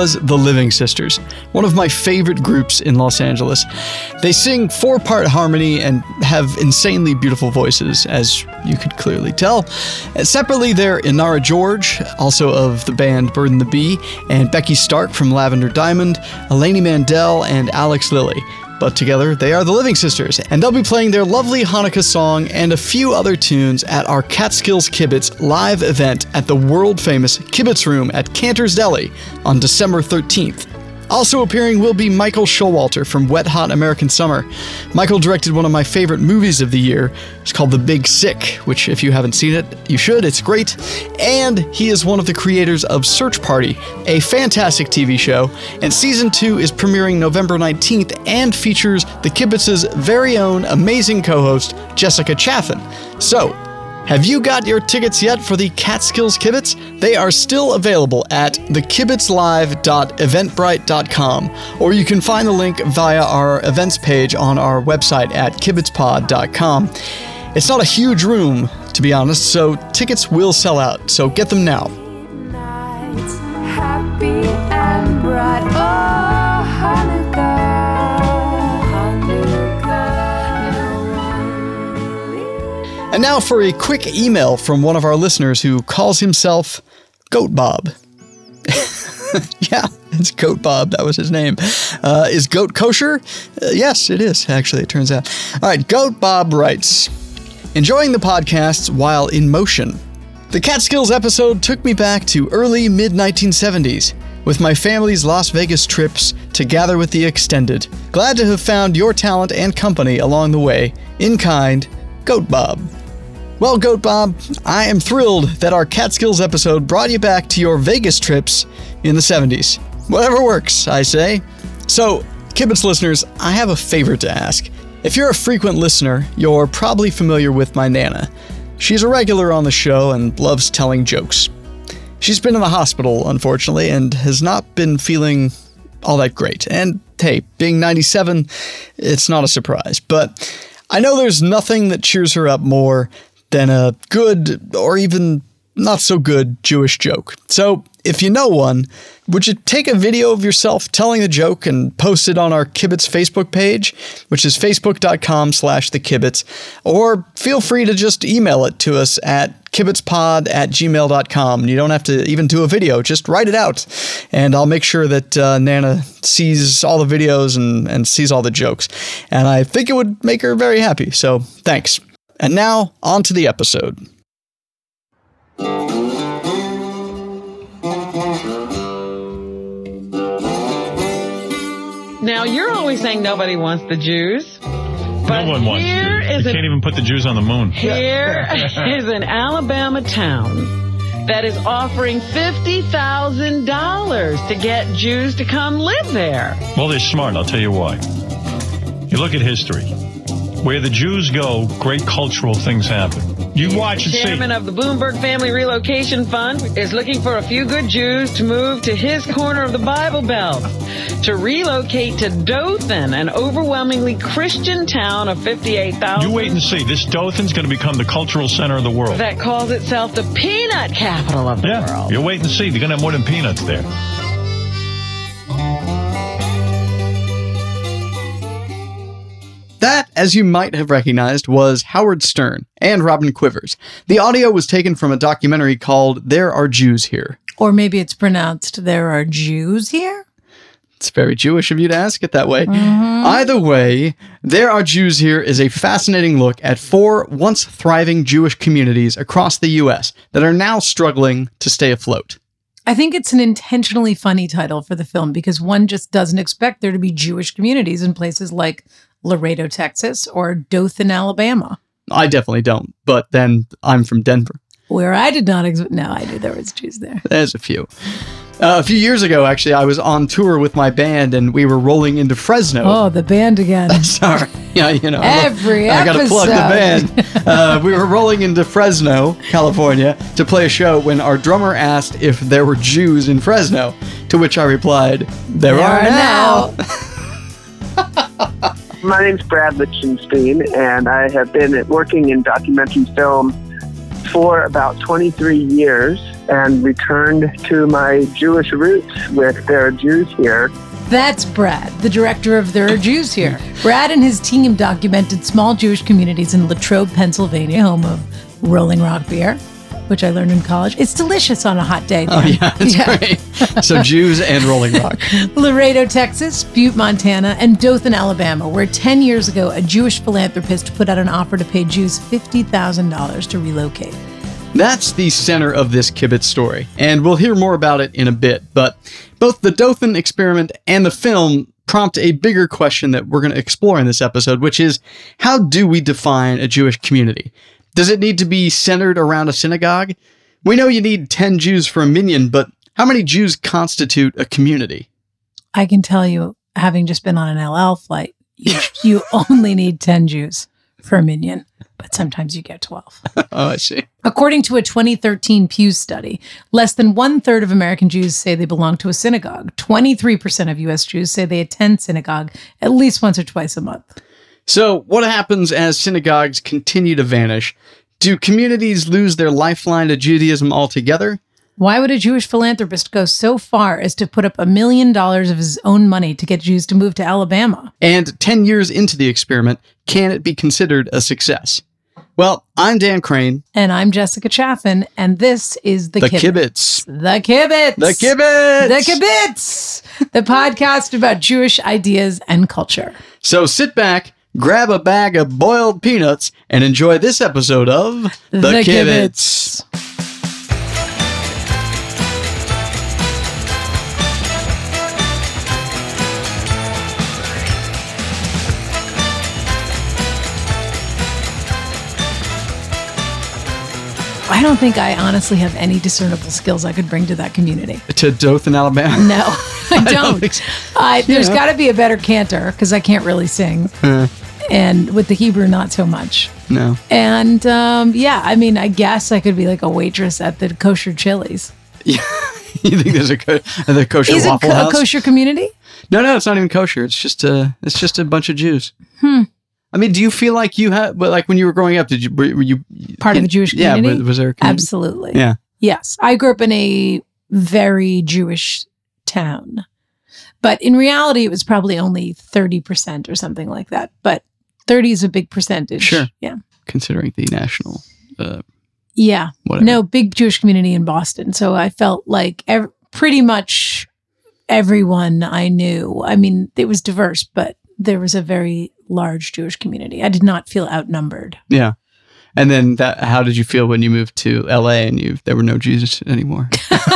was The Living Sisters, one of my favorite groups in Los Angeles. They sing four part harmony and have insanely beautiful voices, as you could clearly tell. Uh, Separately, they're Inara George, also of the band Bird and the Bee, and Becky Stark from Lavender Diamond, Eleni Mandell, and Alex Lilly. But together, they are the Living Sisters, and they'll be playing their lovely Hanukkah song and a few other tunes at our Catskills Kibitz live event at the world famous Kibitz Room at Canter's Deli on December 13th. Also appearing will be Michael Showalter from Wet Hot American Summer. Michael directed one of my favorite movies of the year. It's called The Big Sick, which, if you haven't seen it, you should. It's great. And he is one of the creators of Search Party, a fantastic TV show. And season two is premiering November 19th and features the Kibitz's very own amazing co host, Jessica Chaffin. So, have you got your tickets yet for the Catskills Kibitz? They are still available at thekibitzlive.eventbrite.com, or you can find the link via our events page on our website at kibitzpod.com. It's not a huge room, to be honest, so tickets will sell out, so get them now. And now for a quick email from one of our listeners who calls himself Goat Bob. yeah, it's Goat Bob. That was his name. Uh, is goat kosher? Uh, yes, it is, actually, it turns out. All right, Goat Bob writes Enjoying the podcasts while in motion. The Catskills episode took me back to early mid 1970s with my family's Las Vegas trips to gather with the extended. Glad to have found your talent and company along the way. In kind, Goat Bob. Well, Goat Bob, I am thrilled that our Catskills episode brought you back to your Vegas trips in the 70s. Whatever works, I say. So, Kibitz listeners, I have a favor to ask. If you're a frequent listener, you're probably familiar with my Nana. She's a regular on the show and loves telling jokes. She's been in the hospital, unfortunately, and has not been feeling all that great. And hey, being 97, it's not a surprise. But I know there's nothing that cheers her up more than a good or even not so good Jewish joke. So, if you know one, would you take a video of yourself telling the joke and post it on our Kibitz Facebook page, which is facebook.com slash the Kibitz, or feel free to just email it to us at kibitzpod at gmail.com. You don't have to even do a video, just write it out. And I'll make sure that uh, Nana sees all the videos and, and sees all the jokes. And I think it would make her very happy. So thanks. And now, on to the episode. Now you're always saying nobody wants the Jews. But no one wants here Jews. is They a- can't even put the Jews on the moon. Here is an Alabama town that is offering $50,000 to get Jews to come live there. Well, they're smart. I'll tell you why. You look at history. Where the Jews go, great cultural things happen. You watch and see. Chairman of the Blumberg Family Relocation Fund is looking for a few good Jews to move to his corner of the Bible Belt to relocate to Dothan, an overwhelmingly Christian town of 58,000 You wait and see. This Dothan's going to become the cultural center of the world. that calls itself the peanut capital of the yeah, world. you wait and see. They're going to have more than peanuts there. As you might have recognized, was Howard Stern and Robin Quivers. The audio was taken from a documentary called There Are Jews Here. Or maybe it's pronounced there are Jews here? It's very Jewish of you to ask it that way. Mm-hmm. Either way, There Are Jews Here is a fascinating look at four once thriving Jewish communities across the U.S. that are now struggling to stay afloat. I think it's an intentionally funny title for the film because one just doesn't expect there to be Jewish communities in places like Laredo, Texas or Dothan, Alabama, I definitely don't, but then I'm from Denver. where I did not expect. No, I knew there was Jews there. There's a few. Uh, a few years ago, actually, I was on tour with my band and we were rolling into Fresno. Oh, the band again. Sorry. Yeah, you know. Every I gotta plug the band. Uh, we were rolling into Fresno, California, to play a show when our drummer asked if there were Jews in Fresno. To which I replied, "There, There are, are now." My name's Brad Lichtenstein, and I have been working in documentary film for about 23 years and returned to my Jewish roots with There Are Jews Here. That's Brad, the director of There Are Jews Here. Brad and his team documented small Jewish communities in Latrobe, Pennsylvania, home of Rolling Rock beer, which I learned in college. It's delicious on a hot day. Oh, yeah, it's great. So, Jews and Rolling Rock. Laredo, Texas, Butte, Montana, and Dothan, Alabama, where 10 years ago a Jewish philanthropist put out an offer to pay Jews $50,000 to relocate. That's the center of this Kibitz story, and we'll hear more about it in a bit. But both the Dothan experiment and the film prompt a bigger question that we're going to explore in this episode, which is how do we define a Jewish community? Does it need to be centered around a synagogue? We know you need 10 Jews for a minyan, but how many Jews constitute a community? I can tell you, having just been on an El Al flight, you, you only need 10 Jews for a minyan, but sometimes you get 12. Oh, I see. According to a 2013 Pew study, less than one third of American Jews say they belong to a synagogue. 23% of U.S. Jews say they attend synagogue at least once or twice a month. So, what happens as synagogues continue to vanish? Do communities lose their lifeline to Judaism altogether? Why would a Jewish philanthropist go so far as to put up a million dollars of his own money to get Jews to move to Alabama? And 10 years into the experiment, can it be considered a success? Well, I'm Dan Crane, And I'm Jessica Chaffin, and this is the, the Kibbutz. Kibbutz. The Kibbutz. The Kibbutz! The Kibbutz. the podcast about Jewish ideas and culture. So sit back, grab a bag of boiled peanuts, and enjoy this episode of The, Kibitz. I don't think I honestly have any discernible skills I could bring to that community. To Dothan, Alabama. No, I don't. think so. I, there's Yeah. got to be a better cantor because I can't really sing. And with the Hebrew, not so much. No. And um, yeah, I mean, I guess I could be like a waitress at the kosher Chili's. you think there's a, co- the kosher Is it waffle co- a kosher community? No, no, it's not even kosher. It's just a, it's just a bunch of Jews. Hmm. I mean, do you feel like you had, but like when you were growing up, did you, were, were you Part of the Jewish Yeah, community? was, was there a community? Absolutely. Yeah. Yes. I grew up in a very Jewish town. But in reality, it was probably only 30% or something like that. But 30 is a big percentage. Sure. Yeah. Considering the national, uh, Yeah. whatever. No, big Jewish community in Boston. So I felt like ev- pretty much everyone I knew. I mean, it was diverse, but there was a very large Jewish community. I did not feel outnumbered. Yeah. And then that, how did you feel when you moved to LA and you, there were no Jews anymore?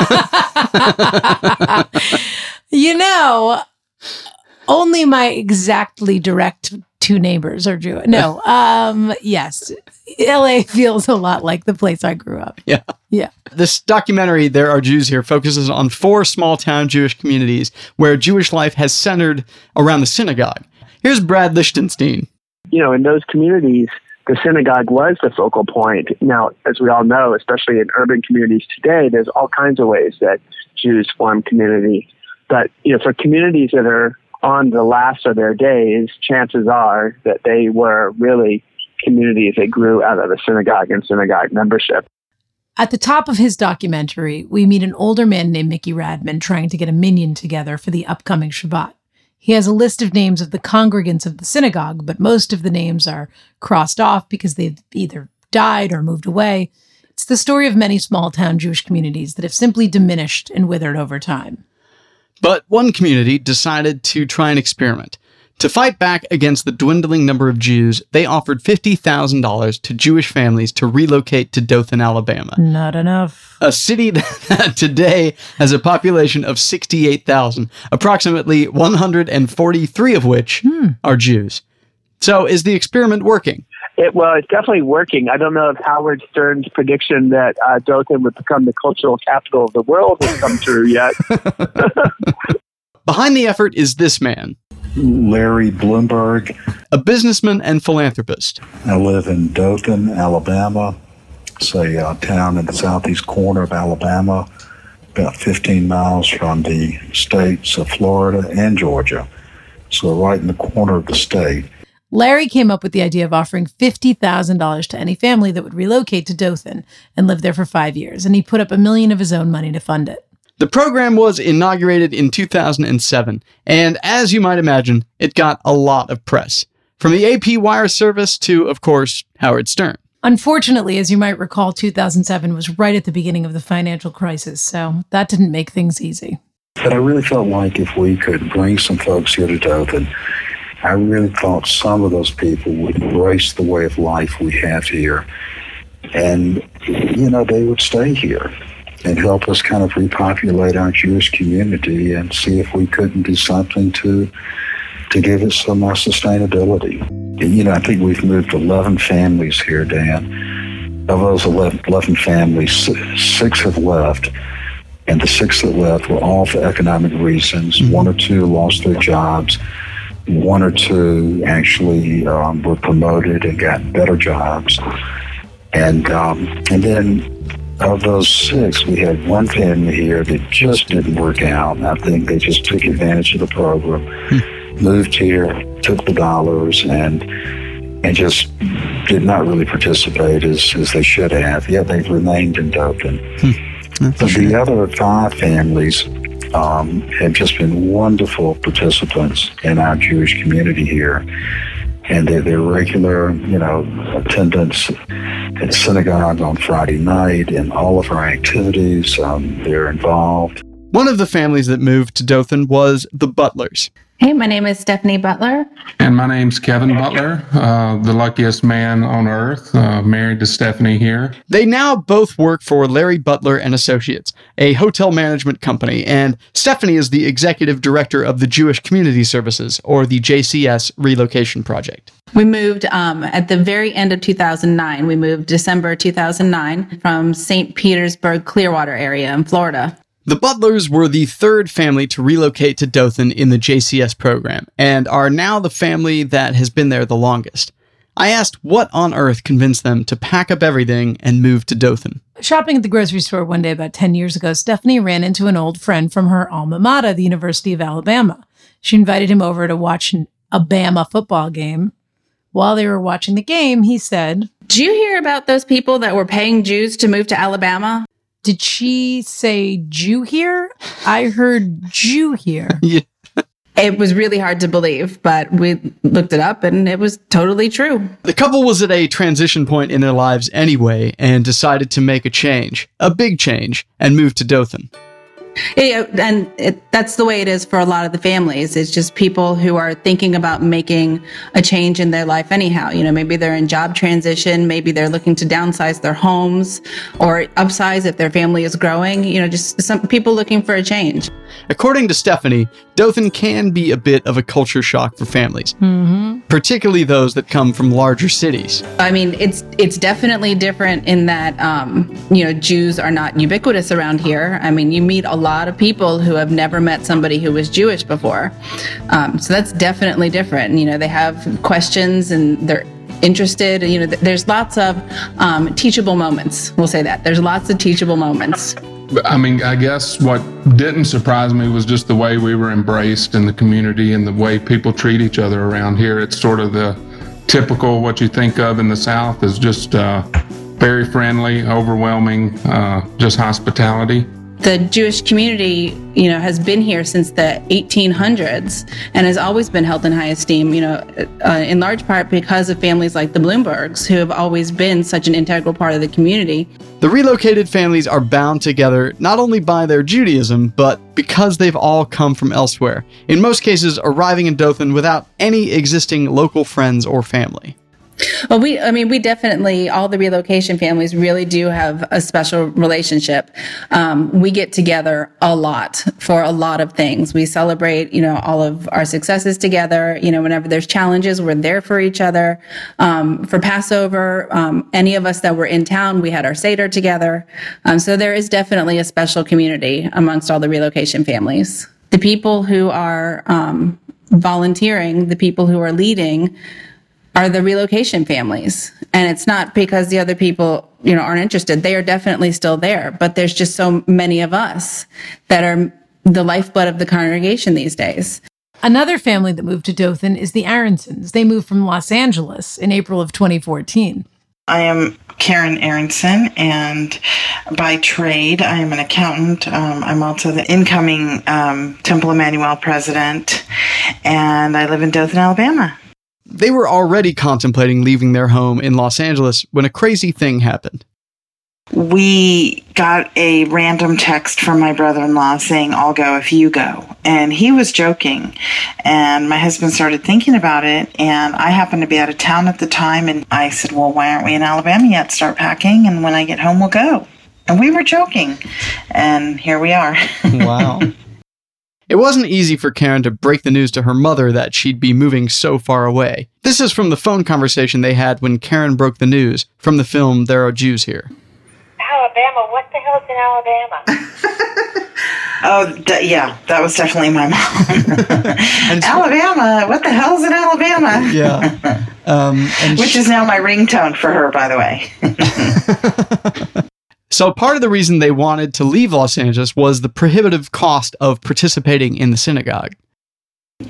you know, only my exactly direct two neighbors are Jewish. No, um, yes, LA feels a lot like the place I grew up. Yeah. Yeah. This documentary, There Are Jews Here, focuses on four small town Jewish communities where Jewish life has centered around the synagogue. Here's Brad Lichtenstein. You know, in those communities, the synagogue was the focal point. Now, as we all know, especially in urban communities today, there's all kinds of ways that Jews form community. But, you know, for communities that are on the last of their days, chances are that they were really communities that grew out of the synagogue and synagogue membership. At the top of his documentary, we meet an older man named Mickey Radman trying to get a minyan together for the upcoming Shabbat. He has a list of names of the congregants of the synagogue, but most of the names are crossed off because they've either died or moved away. It's the story of many small town Jewish communities that have simply diminished and withered over time. But one community decided to try an experiment. To fight back against the dwindling number of Jews, they offered $50,000 to Jewish families to relocate to Dothan, Alabama. Not enough. a city that today has a population of 68,000, approximately 143 of which hmm. are Jews. So is the experiment working? It, well, it's definitely working. I don't know if Howard Stern's prediction that uh, Dothan would become the cultural capital of the world has come true yet. Behind the effort is this man, Larry Blumberg. a businessman and philanthropist. I live in Dothan, Alabama. It's a uh, town in the southeast corner of Alabama, about 15 miles from the states of Florida and Georgia. So right in the corner of the state. Larry came up with the idea of offering $50,000 to any family that would relocate to Dothan and live there for five years, and he put up a million of his own money to fund it. The program was inaugurated in 2007, and as you might imagine, it got a lot of press. From the AP wire service to, of course, Howard Stern. Unfortunately, as you might recall, 2007 was right at the beginning of the financial crisis, so that didn't make things easy. But I really felt like if we could bring some folks here to Dothan, I really thought some of those people would embrace the way of life we have here. And, you know, they would stay here and help us kind of repopulate our Jewish community and see if we couldn't do something to to give it some more sustainability. And, you know, I think we've moved 11 families here, Dan. Of those 11, 11 families, six have left. And the six that left were all for economic reasons. Mm-hmm. One or two lost their jobs. One or two actually um, were promoted and got better jobs. And um, and then of those six, we had one family here that just didn't work out. I think they just took advantage of the program, moved here, took the dollars, and and just did not really participate as, as they should have. Yet they've remained in Dothan. But the other five families um, have just been wonderful participants in our Jewish community here. And they're, they're regular, you know, attendance at synagogue on Friday night and all of our activities. Um, they're involved. One of the families that moved to Dothan was the Butlers. Hey, my name is Stephanie Butler. And my name's Kevin Butler, uh, the luckiest man on earth, uh, married to Stephanie here. They now both work for Larry Butler and Associates, a hotel management company, and Stephanie is the executive director of the Jewish Community Services, or the JCS Relocation Project. We moved um, at the very end of 2009. We moved December 2009 from St. Petersburg, Clearwater area in Florida. The Butlers were the third family to relocate to Dothan in the JCS program, and are now the family that has been there the longest. I asked what on earth convinced them to pack up everything and move to Dothan. Shopping at the grocery store one day about 10 years ago, Stephanie ran into an old friend from her alma mater, the University of Alabama. She invited him over to watch an Alabama football game. While they were watching the game, he said, Do you hear about those people that were paying Jews to move to Alabama? Did she say Jew here? I heard Jew here. It was really hard to believe, but we looked it up and it was totally true. The couple was at a transition point in their lives anyway and decided to make a change, a big change, and move to Dothan. Yeah, and it, that's the way it is for a lot of the families. It's just people who are thinking about making a change in their life anyhow. You know, maybe they're in job transition, maybe they're looking to downsize their homes or upsize if their family is growing. You know, just some people looking for a change. According to Stephanie, Dothan can be a bit of a culture shock for families, particularly those that come from larger cities. I mean, it's it's definitely different in that um, you know Jews are not ubiquitous around here. I mean, you meet a lot of people who have never met somebody who was Jewish before, um, so that's definitely different. You know, they have questions and they're interested. You know, th- there's lots of um, teachable moments. We'll say that there's lots of teachable moments. I mean, I guess what didn't surprise me was just the way we were embraced in the community and the way people treat each other around here. It's sort of the typical what you think of in the South is just uh, very friendly, overwhelming, uh, just hospitality. The Jewish community, you know, has been here since the 1800s and has always been held in high esteem, you know, uh, in large part because of families like the Blumbergs, who have always been such an integral part of the community. The relocated families are bound together not only by their Judaism, but because they've all come from elsewhere, in most cases arriving in Dothan without any existing local friends or family. Well, we, I mean, we definitely, all the relocation families really do have a special relationship. Um, we get together a lot for a lot of things. We celebrate, you know, all of our successes together. You know, whenever there's challenges, we're there for each other. Um, for Passover, um, any of us that were in town, we had our Seder together. Um, so there is definitely a special community amongst all the relocation families. The people who are um, volunteering, the people who are leading, are the relocation families. And it's not because the other people, you know, aren't interested. They are definitely still there, but there's just so many of us that are the lifeblood of the congregation these days. Another family that moved to Dothan is the Aronsons. They moved from Los Angeles in April of 2014. I am Karen Aronson, and by trade, I am an accountant. Um, I'm also the incoming um, Temple Emanu-El president, and I live in Dothan, Alabama. They were already contemplating leaving their home in Los Angeles when a crazy thing happened. We got a random text from my brother in law saying, I'll go if you go. And he was joking. And my husband started thinking about it. And I happened to be out of town at the time. And I said, Well, why aren't we in Alabama yet? Start packing. And when I get home, we'll go. And we were joking. And here we are. Wow. It wasn't easy for Karen to break the news to her mother that she'd be moving so far away. This is from the phone conversation they had when Karen broke the news from the film There Are Jews Here. Alabama. What the hell is in Alabama? Oh, d- yeah, that was definitely my mom. Alabama, what the hell's in Alabama? Yeah. Um, and Which is now my ringtone for her, by the way. So part of the reason they wanted to leave Los Angeles was the prohibitive cost of participating in the synagogue.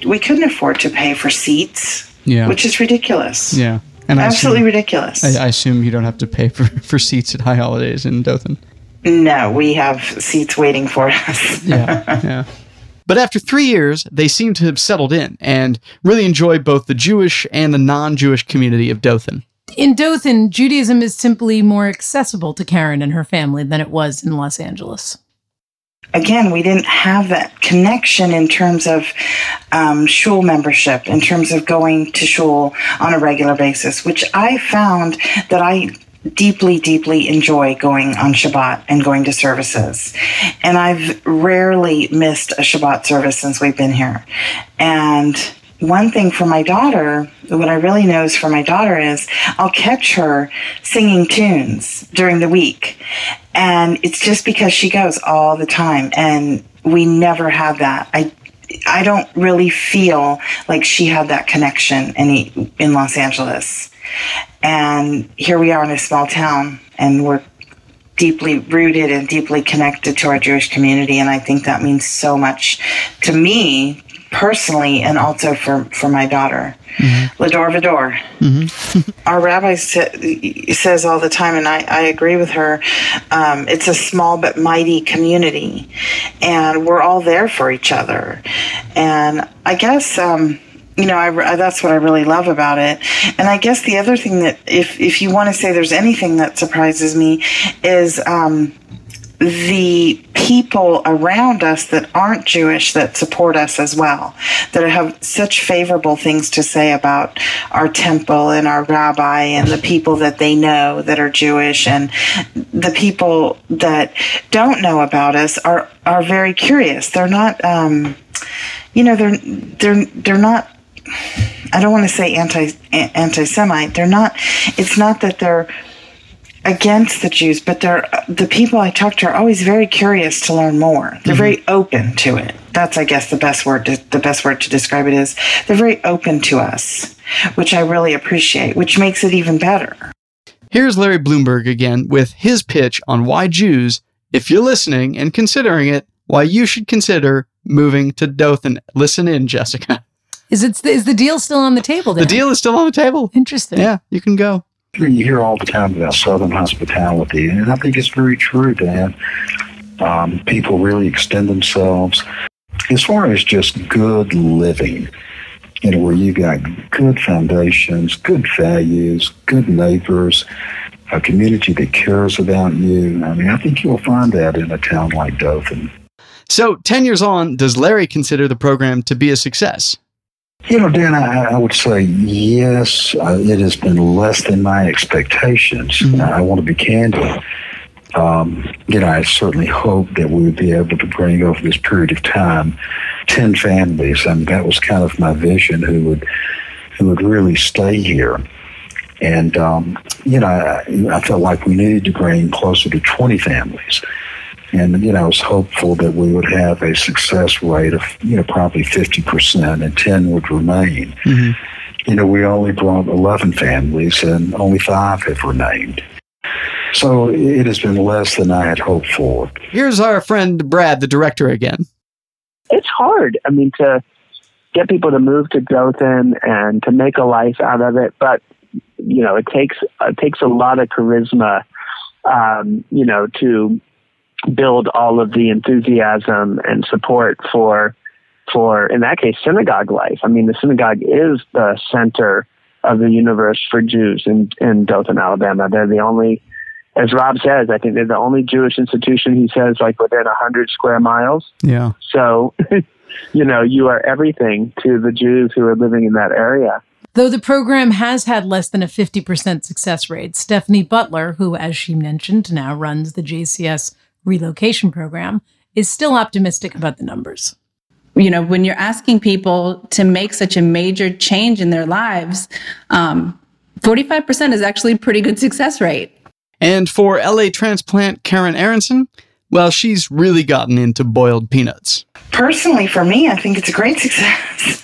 We couldn't afford to pay for seats, Yeah. which is ridiculous. yeah. And I Absolutely assume, ridiculous. I, I assume you don't have to pay for, for seats at high holidays in Dothan. no, we have seats waiting for us. Yeah. yeah. But after three years, they seem to have settled in and really enjoy both the Jewish and the non Jewish community of Dothan. In Dothan, Judaism is simply more accessible to Karen and her family than it was in Los Angeles. Again, we didn't have that connection in terms of um, shul membership, in terms of going to shul on a regular basis, which I found that I deeply, deeply enjoy going on Shabbat and going to services. And I've rarely missed a Shabbat service since we've been here. And one thing for my daughter, what I really know is for my daughter is I'll catch her singing tunes during the week. And it's just because she goes all the time. And we never have that. I I don't really feel like she had that connection in in Los Angeles. And here we are in a small town and we're deeply rooted and deeply connected to our Jewish community. And I think that means so much to me personally and also for, for my daughter. Lador Vador. Our rabbi sa- says all the time, and I, I agree with her, um, it's a small but mighty community. And we're all there for each other. And I guess. Um, you know, I, I- that's what I really love about it. And I guess the other thing that, if if you want to say there's anything that surprises me, is um, the people around us that aren't Jewish that support us as well, that have such favorable things to say about our temple and our rabbi and the people that they know that are Jewish and the people that don't know about us are are very curious. They're not, um, you know, they're they're they're not I don't want to say anti anti Semite. They're not. It's not that they're against the Jews, but they're the people I talk to are always very curious to learn more. They're very mm-hmm. open to it. That's, I guess, the best word. To, the best word to describe it is they're very open to us, which I really appreciate. Which makes it even better. Here's Larry Blumberg again with his pitch on why Jews, if you're listening and considering it, why you should consider moving to Dothan. Listen in, Jessica. Is it is the deal still on the table? The deal is still on the table. Interesting. Yeah, you can go. You hear all the time about Southern hospitality, and I think it's very true, Dan. Um, people really extend themselves. As far as just good living, you know, where you've got good foundations, good values, good neighbors, a community that cares about you. I mean, I think you'll find that in a town like Dothan. So, 10 years on, does Larry consider the program to be a success? You know, Dan, I, I would say yes. Uh, it has been less than my expectations. I want to be candid. Um, you know, I certainly hope that we would be able to bring over this period of time ten families. Mean, that was kind of my vision. Who would who would really stay here? And um, you know, I, I felt like we needed to bring closer to twenty families. And you know, I was hopeful that we would have a success rate of you know probably fifty percent, and ten would remain. You know, we only brought eleven families, and only five have remained. So it has been less than I had hoped for. Here's our friend Brad, the director, again. it's hard. I mean, to get people to move to Dothan and to make a life out of it. But you know, it takes it takes a lot of charisma, um, you know, to build all of the enthusiasm and support for for in that case synagogue life. I mean, the synagogue is the center of the universe for Jews in in Dothan, Alabama. They're the only as Rob says, I think they're the only Jewish institution he says like within a hundred square miles. Yeah. So, you know, you are everything to the Jews who are living in that area. Though the program has had less than a 50% success rate, Stephanie Butler, who, as she mentioned, now runs the JCS relocation program, is still optimistic about the numbers. You know, when you're asking people to make such a major change in their lives, um, 45% is actually a pretty good success rate. And for LA transplant Karen Aronson, well, she's really gotten into boiled peanuts. Personally, for me, I think it's a great success.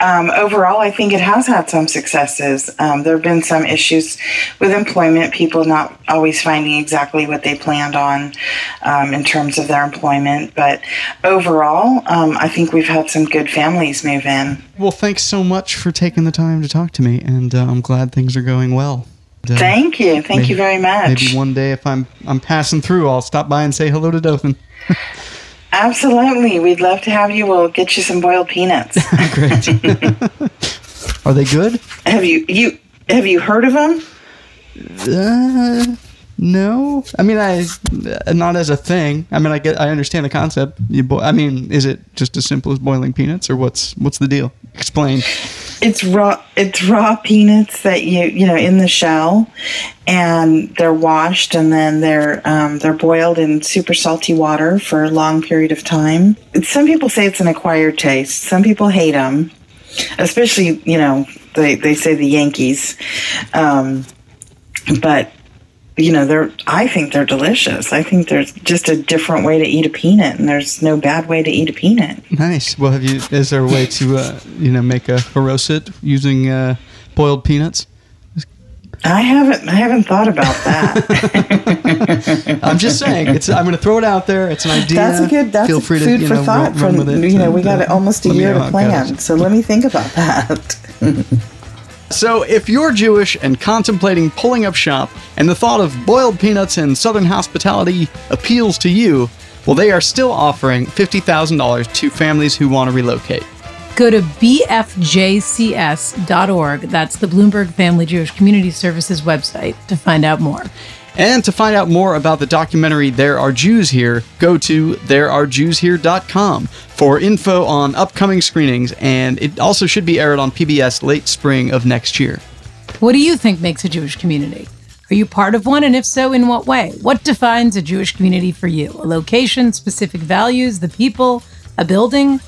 Um, overall, I think it has had some successes. Um, there have been some issues with employment, people not always finding exactly what they planned on um, in terms of their employment. But overall, um, I think we've had some good families move in. Well, thanks so much for taking the time to talk to me, and uh, I'm glad things are going well. And, uh, Thank you. Thank you very much. Maybe one day, if I'm I'm passing through, I'll stop by and say hello to Dothan. Absolutely. We'd love to have you. We'll get you some boiled peanuts. Great. Are they good? have you you have you heard of them? Uh, no. I mean, I not as a thing. I mean, I get, I understand the concept. You bo- I mean, is it just as simple as boiling peanuts, or what's what's the deal? Explain. It's raw. It's raw peanuts that you you know in the shell, and they're washed and then they're um, they're boiled in super salty water for a long period of time. Some people say it's an acquired taste. Some people hate them, especially you know they they say the Yankees, um, but you know they're i think they're delicious i think there's just a different way to eat a peanut and there's no bad way to eat a peanut Nice. Well, have you? Is there a way to uh, you know make a haroset using uh, boiled peanuts? i haven't i haven't thought about that I'm just saying. It's. I'm going to throw it out there. It's an idea. that's a good that's Feel free food to for know, thought run, from run with it. you know we got uh, almost a year to plan so let me think about that So, if you're Jewish and contemplating pulling up shop, and the thought of boiled peanuts and Southern hospitality appeals to you, well, they are still offering $50,000 to families who want to relocate. Go to bfjcs.org, that's the Blumberg Family Jewish Community Services website, to find out more. And to find out more about the documentary There Are Jews Here, go to therearejewshere.com for info on upcoming screenings, and it also should be aired on PBS late spring of next year. What do you think makes a Jewish community? Are you part of one? And if so, in what way? What defines a Jewish community for you? A location, specific values, the people, a building?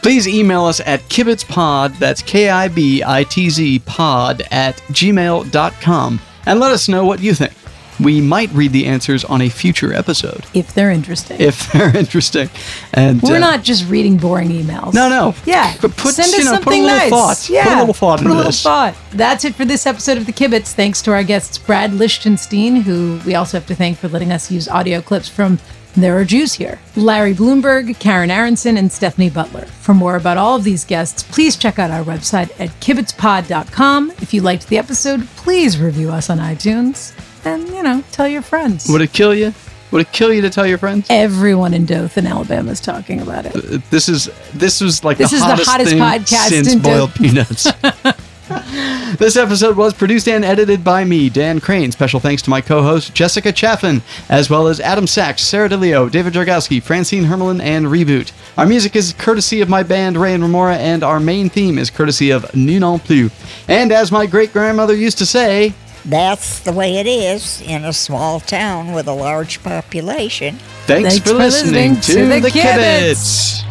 Please email us at kibitzpod, that's K I B I T Z pod, at gmail.com, and let us know what you think. We might read the answers on a future episode If they're interesting. if they're interesting. And We're uh, not just reading boring emails. No, no. Yeah. But put- Send us you know, put a something little nice. thought. Yeah. Put a little thought Put into a little this. thought. That's it for this episode of The Kibitz. Thanks to our guests, Brad Lichtenstein, who we also have to thank for letting us use audio clips from There Are Jews Here, Larry Blumberg, Karen Aronson, and Stephanie Butler. For more about all of these guests, please check out our website at kibitzpod.com. If you liked the episode, please review us on iTunes. And, you know, tell your friends. Would it kill you? Would it kill you to tell your friends? Everyone in Dothan, Alabama is talking about it. Uh, This is this was like This the is the hottest, hottest thing podcast since in boiled peanuts. this episode was produced and edited by me, Dan Crane. Special thanks to my co-host Jessica Chaffin, as well as Adam Sachs, Sarah DeLeo, David Jargowski, Francine Hermelin, and Reboot. Our music is courtesy of my band Ray and Remora, and our main theme is courtesy of Nu Non Plus. And as my great grandmother used to say, That's the way it is in a small town with a large population. Thanks, Thanks for, for listening, listening to, to the, The Kibitz.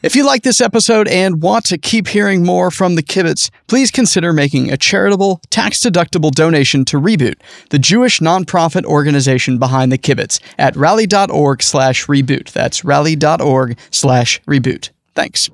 If you like this episode and want to keep hearing more from the Kibitz, please consider making a charitable, tax-deductible donation to Reboot, the Jewish nonprofit organization behind the Kibitz, at rally.org slash reboot. That's rally.org slash reboot. Thanks.